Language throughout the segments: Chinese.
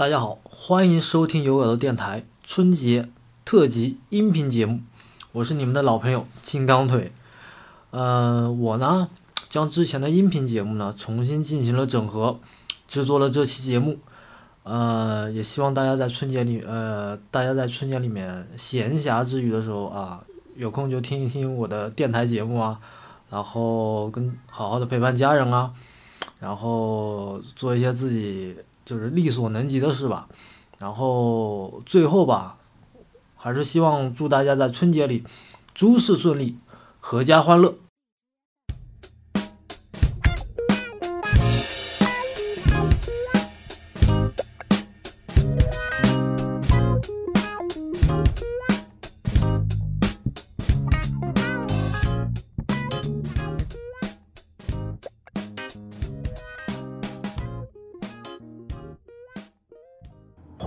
大家好，欢迎收听有耳朵电台春节特辑音频节目，我是你们的老朋友金刚腿。呃，我呢将之前的音频节目呢重新进行了整合，制作了这期节目。呃，也希望大家在春节里，呃，大家在春节里面闲暇之余的时候啊，有空就听一听我的电台节目啊，然后跟好好的陪伴家人啊，然后做一些自己。就是力所能及的事吧，然后最后吧，还是希望祝大家在春节里诸事顺利，阖家欢乐。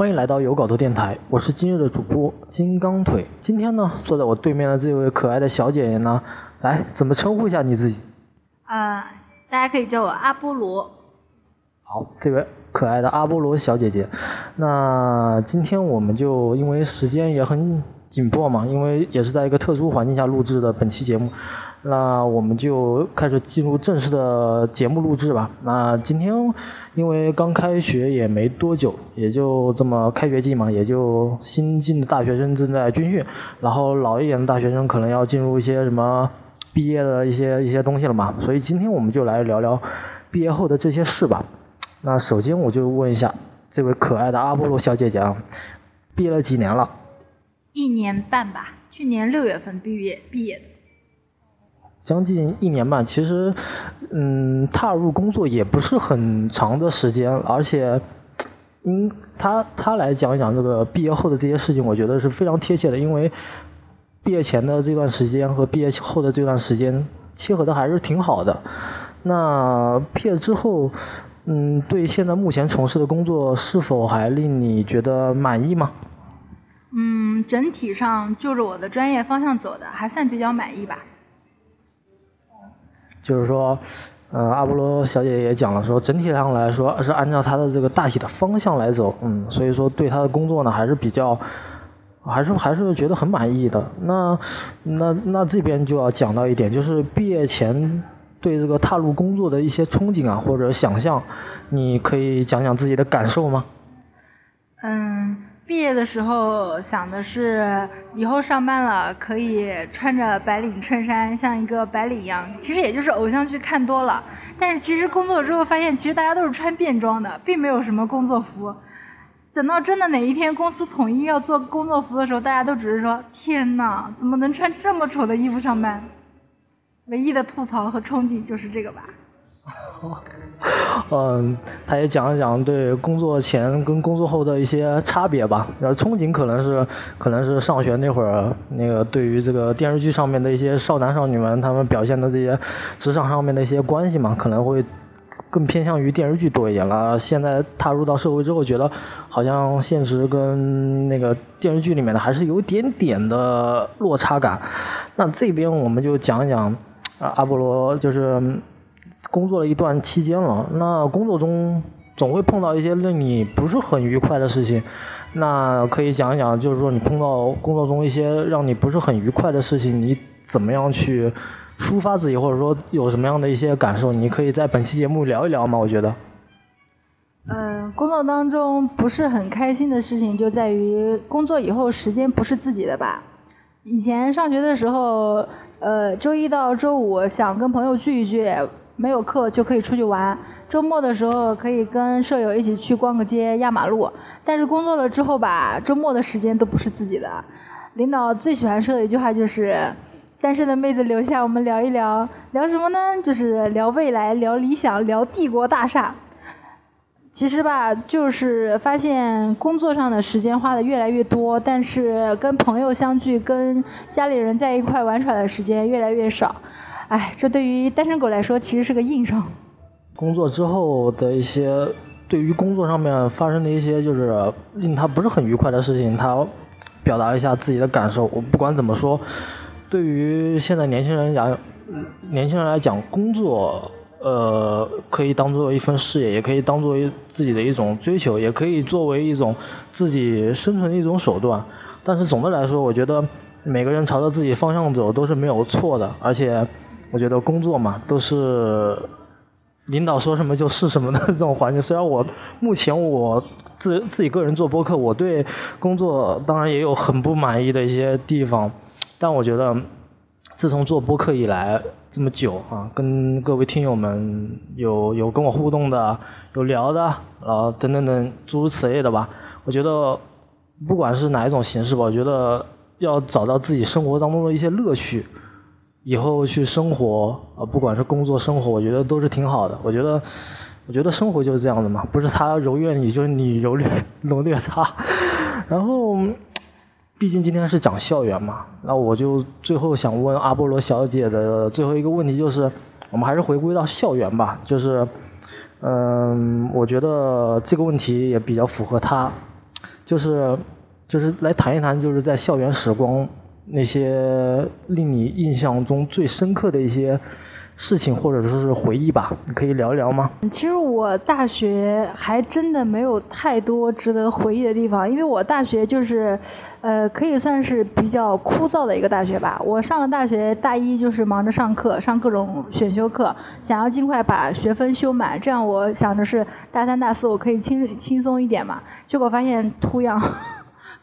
欢迎来到有搞头电台，我是今日的主播金刚腿。今天呢，坐在我对面的这位可爱的小姐姐呢，来怎么称呼一下你自己？呃，大家可以叫我阿波罗。好，这位可爱的阿波罗小姐姐。那今天我们就因为时间也很紧迫嘛，因为也是在一个特殊环境下录制的本期节目。那我们就开始进入正式的节目录制吧。那今天因为刚开学也没多久，也就这么开学季嘛，也就新进的大学生正在军训，然后老一点的大学生可能要进入一些什么毕业的一些一些东西了嘛。所以今天我们就来聊聊毕业后的这些事吧。那首先我就问一下这位可爱的阿波罗小姐姐啊，毕业了几年了？一年半吧，去年六月份毕业毕业的。将近一年半，其实，嗯，踏入工作也不是很长的时间，而且，嗯，他他来讲一讲这个毕业后的这些事情，我觉得是非常贴切的，因为毕业前的这段时间和毕业后的这段时间切合的还是挺好的。那毕业之后，嗯，对现在目前从事的工作是否还令你觉得满意吗？嗯，整体上就着我的专业方向走的，还算比较满意吧。就是说，呃，阿波罗小姐也讲了，说整体上来说是按照她的这个大体的方向来走，嗯，所以说对她的工作呢还是比较，还是还是觉得很满意的。那那那这边就要讲到一点，就是毕业前对这个踏入工作的一些憧憬啊或者想象，你可以讲讲自己的感受吗？嗯。毕业的时候想的是，以后上班了可以穿着白领衬衫，像一个白领一样。其实也就是偶像剧看多了，但是其实工作之后发现，其实大家都是穿便装的，并没有什么工作服。等到真的哪一天公司统一要做工作服的时候，大家都只是说：“天哪，怎么能穿这么丑的衣服上班？”唯一的吐槽和憧憬就是这个吧。嗯，他也讲了讲对工作前跟工作后的一些差别吧。然后憧憬可能是可能是上学那会儿那个对于这个电视剧上面的一些少男少女们他们表现的这些职场上面的一些关系嘛，可能会更偏向于电视剧多一点了。现在踏入到社会之后，觉得好像现实跟那个电视剧里面的还是有点点的落差感。那这边我们就讲一讲啊，阿波罗就是。工作了一段期间了，那工作中总会碰到一些令你不是很愉快的事情，那可以讲一讲，就是说你碰到工作中一些让你不是很愉快的事情，你怎么样去抒发自己，或者说有什么样的一些感受？你可以在本期节目聊一聊吗？我觉得，嗯，工作当中不是很开心的事情就在于工作以后时间不是自己的吧？以前上学的时候，呃，周一到周五想跟朋友聚一聚。没有课就可以出去玩，周末的时候可以跟舍友一起去逛个街、压马路。但是工作了之后吧，周末的时间都不是自己的。领导最喜欢说的一句话就是：“单身的妹子留下，我们聊一聊，聊什么呢？就是聊未来、聊理想、聊帝国大厦。”其实吧，就是发现工作上的时间花的越来越多，但是跟朋友相聚、跟家里人在一块玩耍的时间越来越少。哎，这对于单身狗来说其实是个硬伤。工作之后的一些，对于工作上面发生的一些就是令他不是很愉快的事情，他表达一下自己的感受。我不管怎么说，对于现在年轻人讲，年轻人来讲，工作呃，可以当做一份事业，也可以当做自己的一种追求，也可以作为一种自己生存的一种手段。但是总的来说，我觉得每个人朝着自己方向走都是没有错的，而且我觉得工作嘛，都是领导说什么就是什么的这种环境。虽然我目前我自自己个人做播客，我对工作当然也有很不满意的一些地方，但我觉得。自从做播客以来这么久啊，跟各位听友们有有跟我互动的，有聊的，然后等等等诸如此类的吧。我觉得不管是哪一种形式吧，我觉得要找到自己生活当中的一些乐趣，以后去生活啊，不管是工作生活，我觉得都是挺好的。我觉得，我觉得生活就是这样的嘛，不是他揉虐你，就是你揉虐揉虐他，然后。毕竟今天是讲校园嘛，那我就最后想问阿波罗小姐的最后一个问题就是，我们还是回归到校园吧，就是，嗯，我觉得这个问题也比较符合她，就是，就是来谈一谈就是在校园时光那些令你印象中最深刻的一些。事情或者说是回忆吧，你可以聊一聊吗？其实我大学还真的没有太多值得回忆的地方，因为我大学就是，呃，可以算是比较枯燥的一个大学吧。我上了大学大一就是忙着上课，上各种选修课，想要尽快把学分修满，这样我想着是大三大四我可以轻轻松一点嘛。结果发现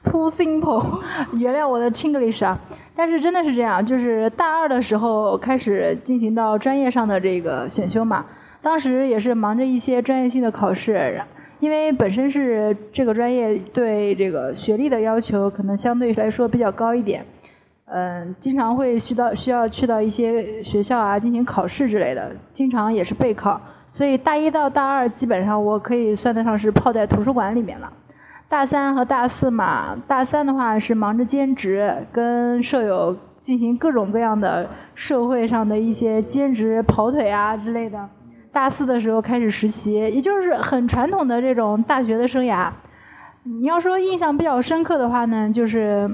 Too simple，原谅我的 Chinglish 啊。但是真的是这样，就是大二的时候开始进行到专业上的这个选修嘛，当时也是忙着一些专业性的考试，因为本身是这个专业对这个学历的要求可能相对来说比较高一点，嗯，经常会需到需要去到一些学校啊进行考试之类的，经常也是备考，所以大一到大二基本上我可以算得上是泡在图书馆里面了。大三和大四嘛，大三的话是忙着兼职，跟舍友进行各种各样的社会上的一些兼职跑腿啊之类的。大四的时候开始实习，也就是很传统的这种大学的生涯。你要说印象比较深刻的话呢，就是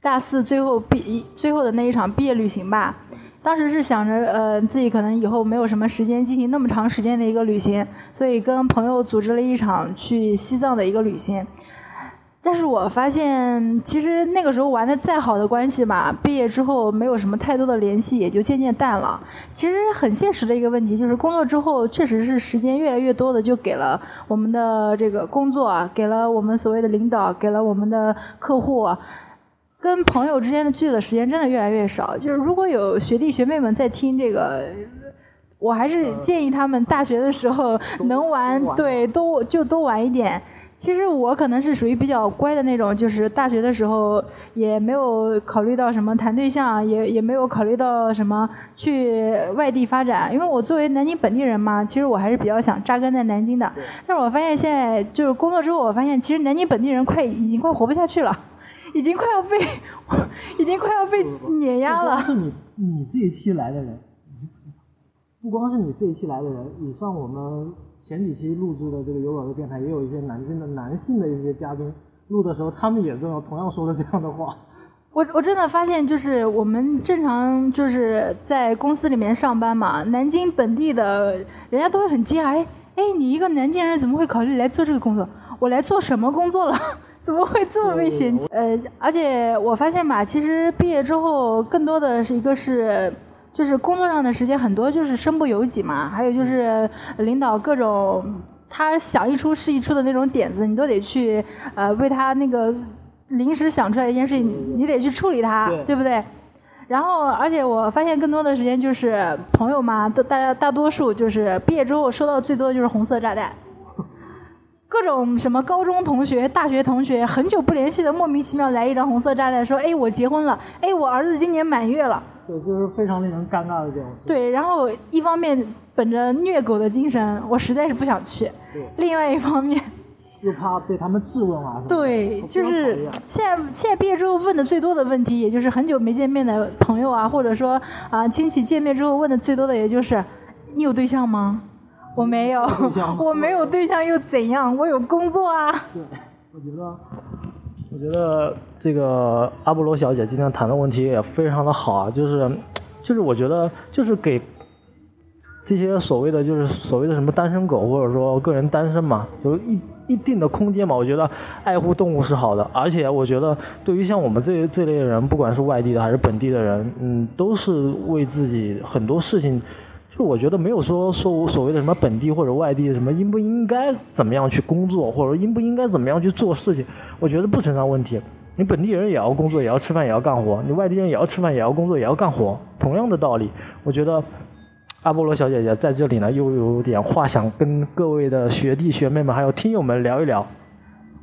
大四最后毕最后的那一场毕业旅行吧。当时是想着，呃，自己可能以后没有什么时间进行那么长时间的一个旅行，所以跟朋友组织了一场去西藏的一个旅行。但是我发现，其实那个时候玩的再好的关系吧，毕业之后没有什么太多的联系，也就渐渐淡了。其实很现实的一个问题就是，工作之后确实是时间越来越多的就给了我们的这个工作，给了我们所谓的领导，给了我们的客户。跟朋友之间的聚的时间真的越来越少。就是如果有学弟学妹们在听这个，我还是建议他们大学的时候能玩，对，都就多玩一点。其实我可能是属于比较乖的那种，就是大学的时候也没有考虑到什么谈对象，也也没有考虑到什么去外地发展。因为我作为南京本地人嘛，其实我还是比较想扎根在南京的。但是我发现现在就是工作之后，我发现其实南京本地人快已经快活不下去了。已经快要被，已经快要被碾压了。是你你这一期来的人，不光是你这一期来的人，你像我们前几期录制的这个有稿的电台，也有一些南京的男性的一些嘉宾录的时候，他们也这样同样说了这样的话。我我真的发现，就是我们正常就是在公司里面上班嘛，南京本地的人家都会很惊讶，哎哎，你一个南京人怎么会考虑来做这个工作？我来做什么工作了？怎么会这么被嫌弃？呃，而且我发现吧，其实毕业之后更多的是一个是，就是工作上的时间很多就是身不由己嘛，还有就是领导各种他想一出是一出的那种点子，你都得去呃为他那个临时想出来一件事情，你得去处理它，对不对？然后，而且我发现更多的时间就是朋友嘛，都大家大多数就是毕业之后收到最多的就是红色炸弹。各种什么高中同学、大学同学，很久不联系的，莫名其妙来一张红色炸弹，说：“哎，我结婚了，哎，我儿子今年满月了。”对，就是非常令人尴尬的这种。对，然后一方面本着虐狗的精神，我实在是不想去。另外一方面，又怕被他们质问啊。对，就是现在现在毕业之后问的最多的问题，也就是很久没见面的朋友啊，或者说啊亲戚见面之后问的最多的，也就是你有对象吗？我没有，我没有对象又怎样？我有工作啊。对，我觉得，我觉得这个阿波罗小姐今天谈的问题也非常的好啊，就是，就是我觉得就是给这些所谓的就是所谓的什么单身狗，或者说个人单身嘛，就一一定的空间嘛。我觉得爱护动物是好的，而且我觉得对于像我们这这类人，不管是外地的还是本地的人，嗯，都是为自己很多事情。我觉得没有说说所谓的什么本地或者外地什么应不应该怎么样去工作，或者应不应该怎么样去做事情，我觉得不存在问题。你本地人也要工作，也要吃饭，也要干活；你外地人也要吃饭，也要工作，也要干活。同样的道理，我觉得阿波罗小姐姐在这里呢，又有点话想跟各位的学弟学妹们还有听友们聊一聊。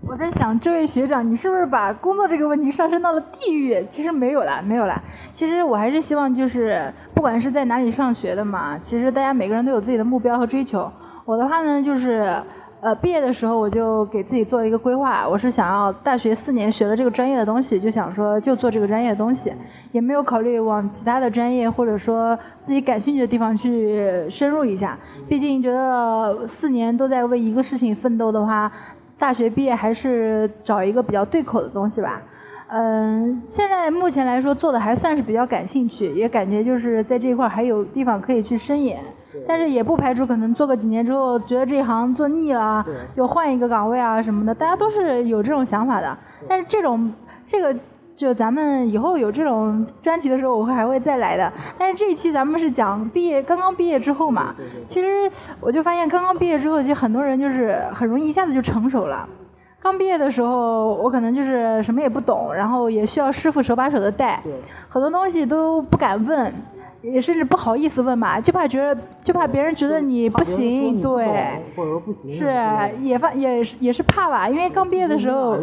我在想，这位学长，你是不是把工作这个问题上升到了地域？其实没有啦，没有啦。其实我还是希望，就是不管是在哪里上学的嘛，其实大家每个人都有自己的目标和追求。我的话呢，就是呃，毕业的时候我就给自己做了一个规划，我是想要大学四年学了这个专业的东西，就想说就做这个专业的东西，也没有考虑往其他的专业或者说自己感兴趣的地方去深入一下。毕竟觉得四年都在为一个事情奋斗的话。大学毕业还是找一个比较对口的东西吧。嗯，现在目前来说做的还算是比较感兴趣，也感觉就是在这一块还有地方可以去深研。但是也不排除可能做个几年之后，觉得这一行做腻了，就换一个岗位啊什么的。大家都是有这种想法的。但是这种这个。就咱们以后有这种专题的时候，我会还会再来的。但是这一期咱们是讲毕业，刚刚毕业之后嘛。其实我就发现，刚刚毕业之后，其实很多人就是很容易一下子就成熟了。刚毕业的时候，我可能就是什么也不懂，然后也需要师傅手把手的带，很多东西都不敢问。也甚至不好意思问嘛，就怕觉得，就怕别人觉得你不行，对，或者说不行，是也发也是也是怕吧，因为刚毕业的时候，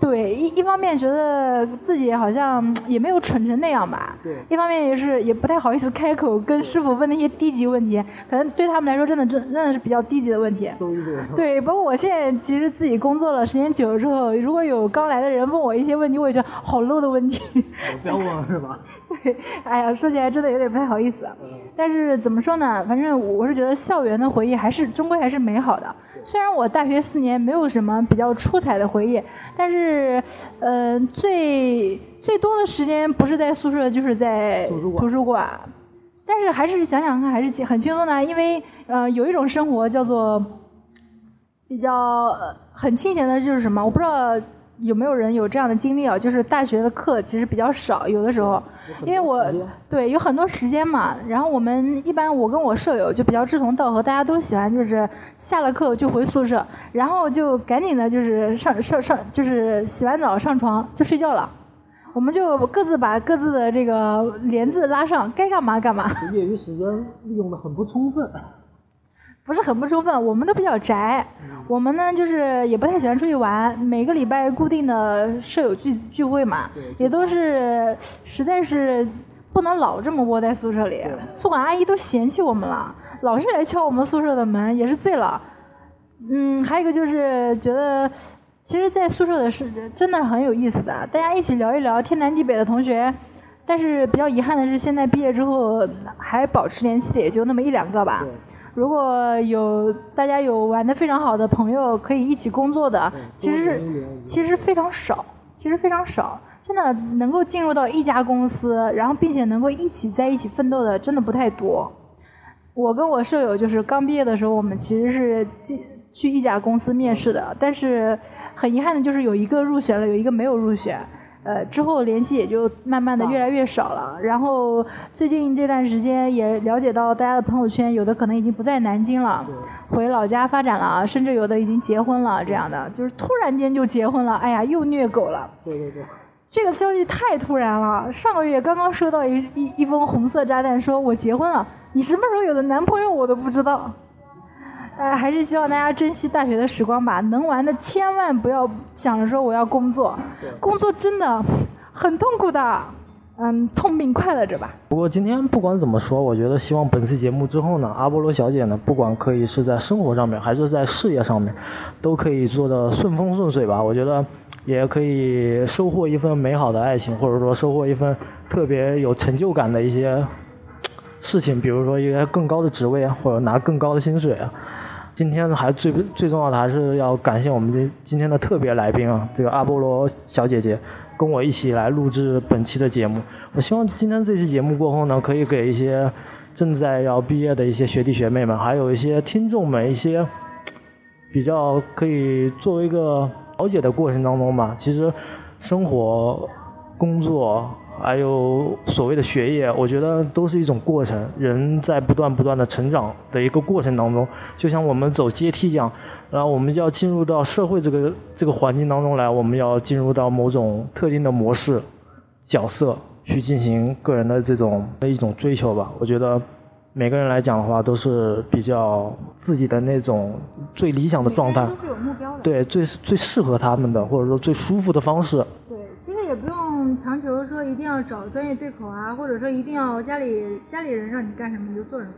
对一一方面觉得自己好像也没有蠢成那样吧，对，一方面也是也不太好意思开口跟师傅问那些低级问题，可能对他们来说真的真真的是比较低级的问题，对，包括我现在其实自己工作了时间久了之后，如果有刚来的人问我一些问题，我也觉得好 low 的问题，不要问了是吧？对，哎呀，说起来真的有点不太好意思。但是怎么说呢？反正我是觉得校园的回忆还是终归还是美好的。虽然我大学四年没有什么比较出彩的回忆，但是，嗯，最最多的时间不是在宿舍，就是在图书馆。但是还是想想看，还是很轻松的，因为呃，有一种生活叫做比较很清闲的，就是什么？我不知道。有没有人有这样的经历啊？就是大学的课其实比较少，有的时候，因为我对有很多时间嘛。然后我们一般我跟我舍友就比较志同道合，大家都喜欢就是下了课就回宿舍，然后就赶紧的就是上上上就是洗完澡上床就睡觉了。我们就各自把各自的这个帘子拉上，该干嘛干嘛。业余时间利用的很不充分。不是很不充分，我们都比较宅，我们呢就是也不太喜欢出去玩，每个礼拜固定的舍友聚聚会嘛，也都是实在是不能老这么窝在宿舍里，宿管阿姨都嫌弃我们了，老是来敲我们宿舍的门，也是醉了。嗯，还有一个就是觉得，其实，在宿舍的是真的很有意思的，大家一起聊一聊天南地北的同学，但是比较遗憾的是，现在毕业之后还保持联系的也就那么一两个吧。如果有大家有玩的非常好的朋友，可以一起工作的，其实其实非常少，其实非常少，真的能够进入到一家公司，然后并且能够一起在一起奋斗的，真的不太多。我跟我舍友就是刚毕业的时候，我们其实是进去一家公司面试的，但是很遗憾的就是有一个入选了，有一个没有入选。呃，之后联系也就慢慢的越来越少了。然后最近这段时间也了解到大家的朋友圈，有的可能已经不在南京了，回老家发展了，甚至有的已经结婚了，这样的就是突然间就结婚了。哎呀，又虐狗了。对对对。这个消息太突然了，上个月刚刚收到一一一封红色炸弹，说我结婚了，你什么时候有的男朋友我都不知道。呃，还是希望大家珍惜大学的时光吧。能玩的千万不要想着说我要工作，工作真的很痛苦的。嗯，痛并快乐着吧。不过今天不管怎么说，我觉得希望本次节目之后呢，阿波罗小姐呢，不管可以是在生活上面还是在事业上面，都可以做的顺风顺水吧。我觉得也可以收获一份美好的爱情，或者说收获一份特别有成就感的一些事情，比如说一个更高的职位啊，或者拿更高的薪水啊。今天还最最重要的还是要感谢我们今今天的特别来宾啊，这个阿波罗小姐姐跟我一起来录制本期的节目。我希望今天这期节目过后呢，可以给一些正在要毕业的一些学弟学妹们，还有一些听众们，一些比较可以作为一个了解的过程当中吧。其实生活、工作还有所谓的学业，我觉得都是一种过程。人在不断不断的成长的一个过程当中，就像我们走阶梯一样，然后我们要进入到社会这个这个环境当中来，我们要进入到某种特定的模式、角色。去进行个人的这种的一种追求吧。我觉得每个人来讲的话，都是比较自己的那种最理想的状态。对，最最适合他们的，或者说最舒服的方式。对，用强求说一定要找专业对口啊，或者说一定要家里家里人让你干什么你就做什么。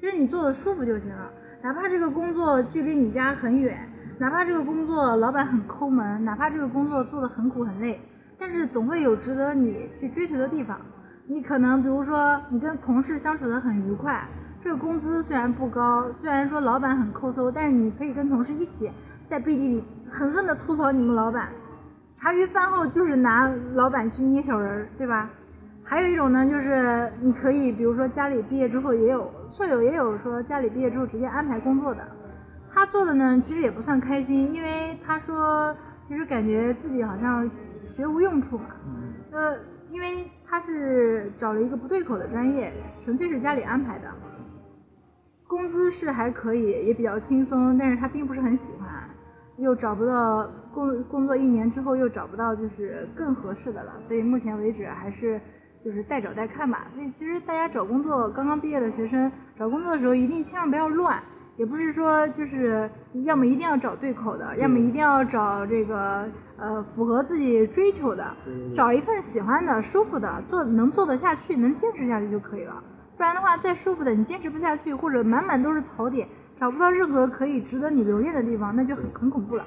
其实你做的舒服就行了。哪怕这个工作距离你家很远，哪怕这个工作老板很抠门，哪怕这个工作做的很苦很累。但是总会有值得你去追求的地方。你可能比如说，你跟同事相处的很愉快，这个工资虽然不高，虽然说老板很抠搜，但是你可以跟同事一起在背地里狠狠地吐槽你们老板。茶余饭后就是拿老板去捏小人儿，对吧？还有一种呢，就是你可以比如说家里毕业之后也有舍友也有说家里毕业之后直接安排工作的，他做的呢其实也不算开心，因为他说其实感觉自己好像。学无用处嘛，呃，因为他是找了一个不对口的专业，纯粹是家里安排的，工资是还可以，也比较轻松，但是他并不是很喜欢，又找不到工工作一年之后又找不到就是更合适的了，所以目前为止还是就是待找待看吧。所以其实大家找工作，刚刚毕业的学生找工作的时候一定千万不要乱。也不是说就是要么一定要找对口的，要么一定要找这个呃符合自己追求的，找一份喜欢的、舒服的，做能做得下去、能坚持下去就可以了。不然的话，再舒服的你坚持不下去，或者满满都是槽点，找不到任何可以值得你留恋的地方，那就很很恐怖了。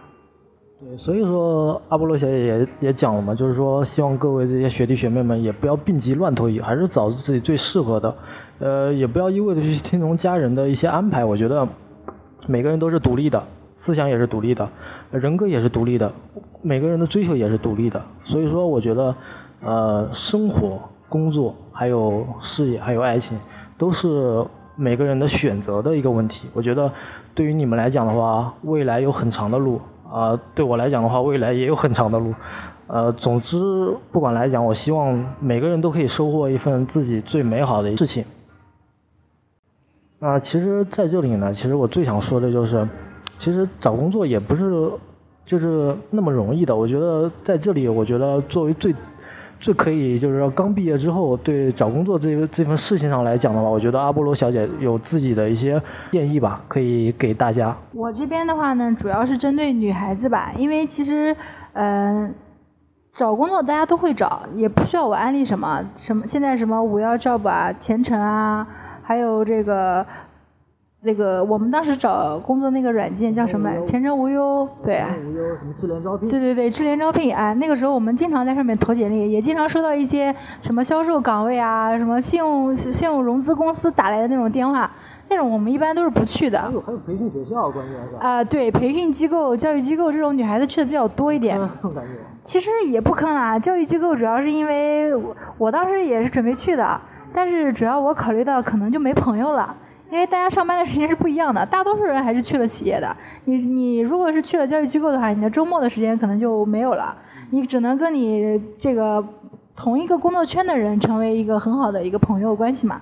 对，所以说阿波罗小姐也也讲了嘛，就是说希望各位这些学弟学妹们也不要病急乱投医，还是找自己最适合的。呃，也不要一味的去听从家人的一些安排。我觉得每个人都是独立的，思想也是独立的，人格也是独立的，每个人的追求也是独立的。所以说，我觉得，呃，生活、工作、还有事业、还有爱情，都是每个人的选择的一个问题。我觉得，对于你们来讲的话，未来有很长的路啊；对我来讲的话，未来也有很长的路。呃，总之，不管来讲，我希望每个人都可以收获一份自己最美好的事情。啊，其实在这里呢，其实我最想说的就是，其实找工作也不是就是那么容易的。我觉得在这里，我觉得作为最这可以就是说刚毕业之后对找工作这个这份事情上来讲的话，我觉得阿波罗小姐有自己的一些建议吧，可以给大家。我这边的话呢，主要是针对女孩子吧，因为其实嗯，找工作大家都会找，也不需要我安利什么什么现在什么五幺 job 啊，前程啊。还有这个，那个我们当时找工作那个软件叫什么来？前程无忧，对。无忧什么智联招聘？对对对，智联招聘啊，那个时候我们经常在上面投简历，也经常收到一些什么销售岗位啊，什么信用信用融资公司打来的那种电话，那种我们一般都是不去的。还有还有培训学校，关键是。啊，对，培训机构、教育机构这种女孩子去的比较多一点。感觉。其实也不坑啦，教育机构主要是因为我我当时也是准备去的。但是主要我考虑到可能就没朋友了，因为大家上班的时间是不一样的，大多数人还是去了企业的。你你如果是去了教育机构的话，你的周末的时间可能就没有了，你只能跟你这个同一个工作圈的人成为一个很好的一个朋友关系嘛。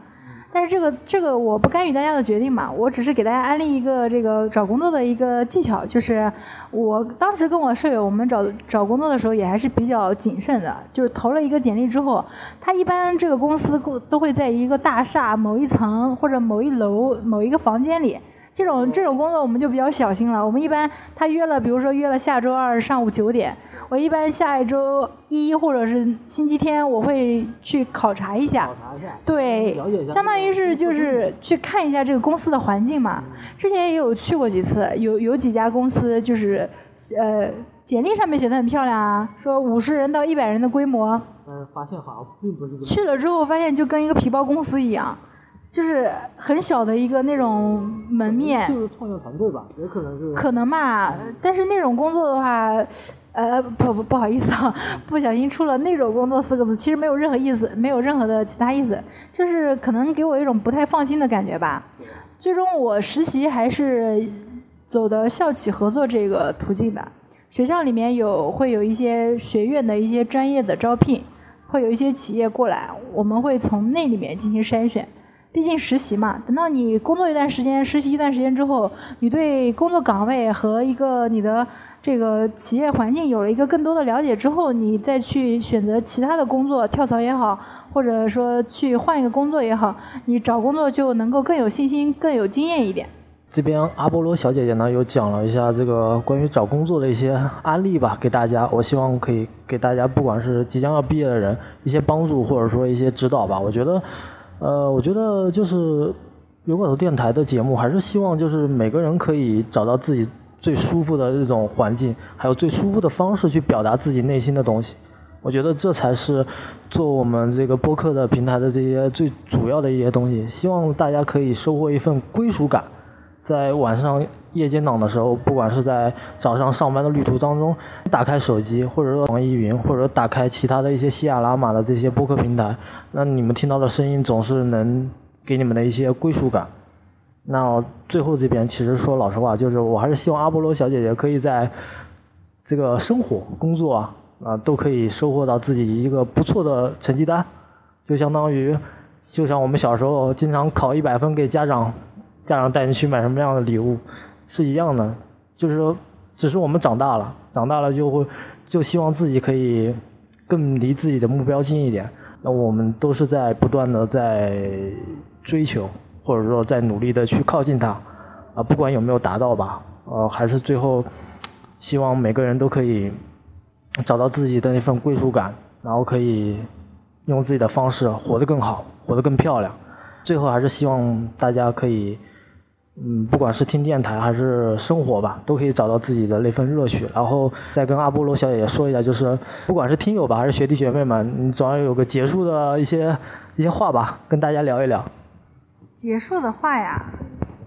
但是这个这个我不干预大家的决定嘛，我只是给大家安利一个这个找工作的一个技巧，就是我当时跟我舍友我们找找工作的时候也还是比较谨慎的，就是投了一个简历之后，他一般这个公司都会在一个大厦某一层或者某一楼某一个房间里。这种这种工作我们就比较小心了。我们一般他约了，比如说约了下周二上午九点，我一般下一周一或者是星期天我会去考察一下。考察一下。对，相当于是就是去看一下这个公司的环境嘛。之前也有去过几次，有有几家公司就是呃简历上面写的很漂亮啊，说五十人到一百人的规模。但是发现好像并不是。去了之后发现就跟一个皮包公司一样。就是很小的一个那种门面。就是创业团队吧，也可能是。可能吧，但是那种工作的话，呃，不不不好意思啊，不小心出了“那种工作”四个字，其实没有任何意思，没有任何的其他意思，就是可能给我一种不太放心的感觉吧。最终我实习还是走的校企合作这个途径的。学校里面有会有一些学院的一些专业的招聘，会有一些企业过来，我们会从那里面进行筛选。毕竟实习嘛，等到你工作一段时间、实习一段时间之后，你对工作岗位和一个你的这个企业环境有了一个更多的了解之后，你再去选择其他的工作，跳槽也好，或者说去换一个工作也好，你找工作就能够更有信心、更有经验一点。这边阿波罗小姐姐呢，有讲了一下这个关于找工作的一些案例吧，给大家。我希望可以给大家，不管是即将要毕业的人，一些帮助或者说一些指导吧。我觉得，呃，我觉得就是有口头电台的节目，还是希望就是每个人可以找到自己最舒服的这种环境，还有最舒服的方式去表达自己内心的东西。我觉得这才是做我们这个播客的平台的这些最主要的一些东西。希望大家可以收获一份归属感。在晚上夜间档的时候，不管是在早上上班的旅途当中，打开手机，或者说网易云，或者打开其他的一些喜马拉雅的这些播客平台，那你们听到的声音总是能给你们的一些归属感。那最后这边其实说老实话，就是我还是希望阿波罗小姐姐可以在这个生活、工作啊啊都可以收获到自己一个不错的成绩单，就相当于就像我们小时候经常考一百分给家长。家长带你去买什么样的礼物，是一样的，就是说，只是我们长大了，长大了就会就希望自己可以更离自己的目标近一点。那我们都是在不断的在追求，或者说在努力的去靠近它，啊，不管有没有达到吧，呃，还是最后希望每个人都可以找到自己的那份归属感，然后可以用自己的方式活得更好，活得更漂亮。最后还是希望大家可以。嗯，不管是听电台还是生活吧，都可以找到自己的那份乐趣。然后再跟阿波罗小姐姐说一下，就是不管是听友吧，还是学弟学妹们，你总要有个结束的一些一些话吧，跟大家聊一聊。结束的话呀，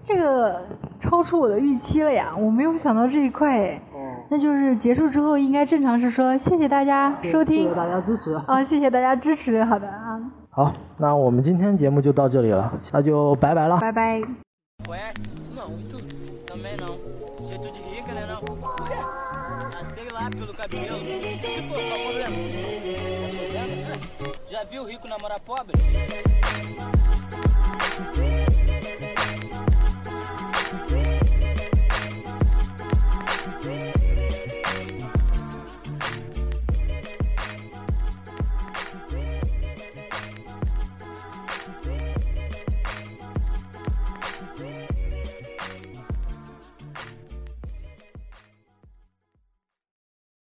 这个超出我的预期了呀，我没有想到这一块哎。哦。那就是结束之后应该正常是说谢谢大家收听，谢谢大家支持。啊，谢谢大家支持，好的啊。好，那我们今天节目就到这里了，那就拜拜了。拜拜。Conhece? Não, e tu? Também não. Jeito de rica, né não? Por quê? Ah, sei lá, pelo cabelo. Se for, qual o problema? problema? Já viu rico namorar pobre?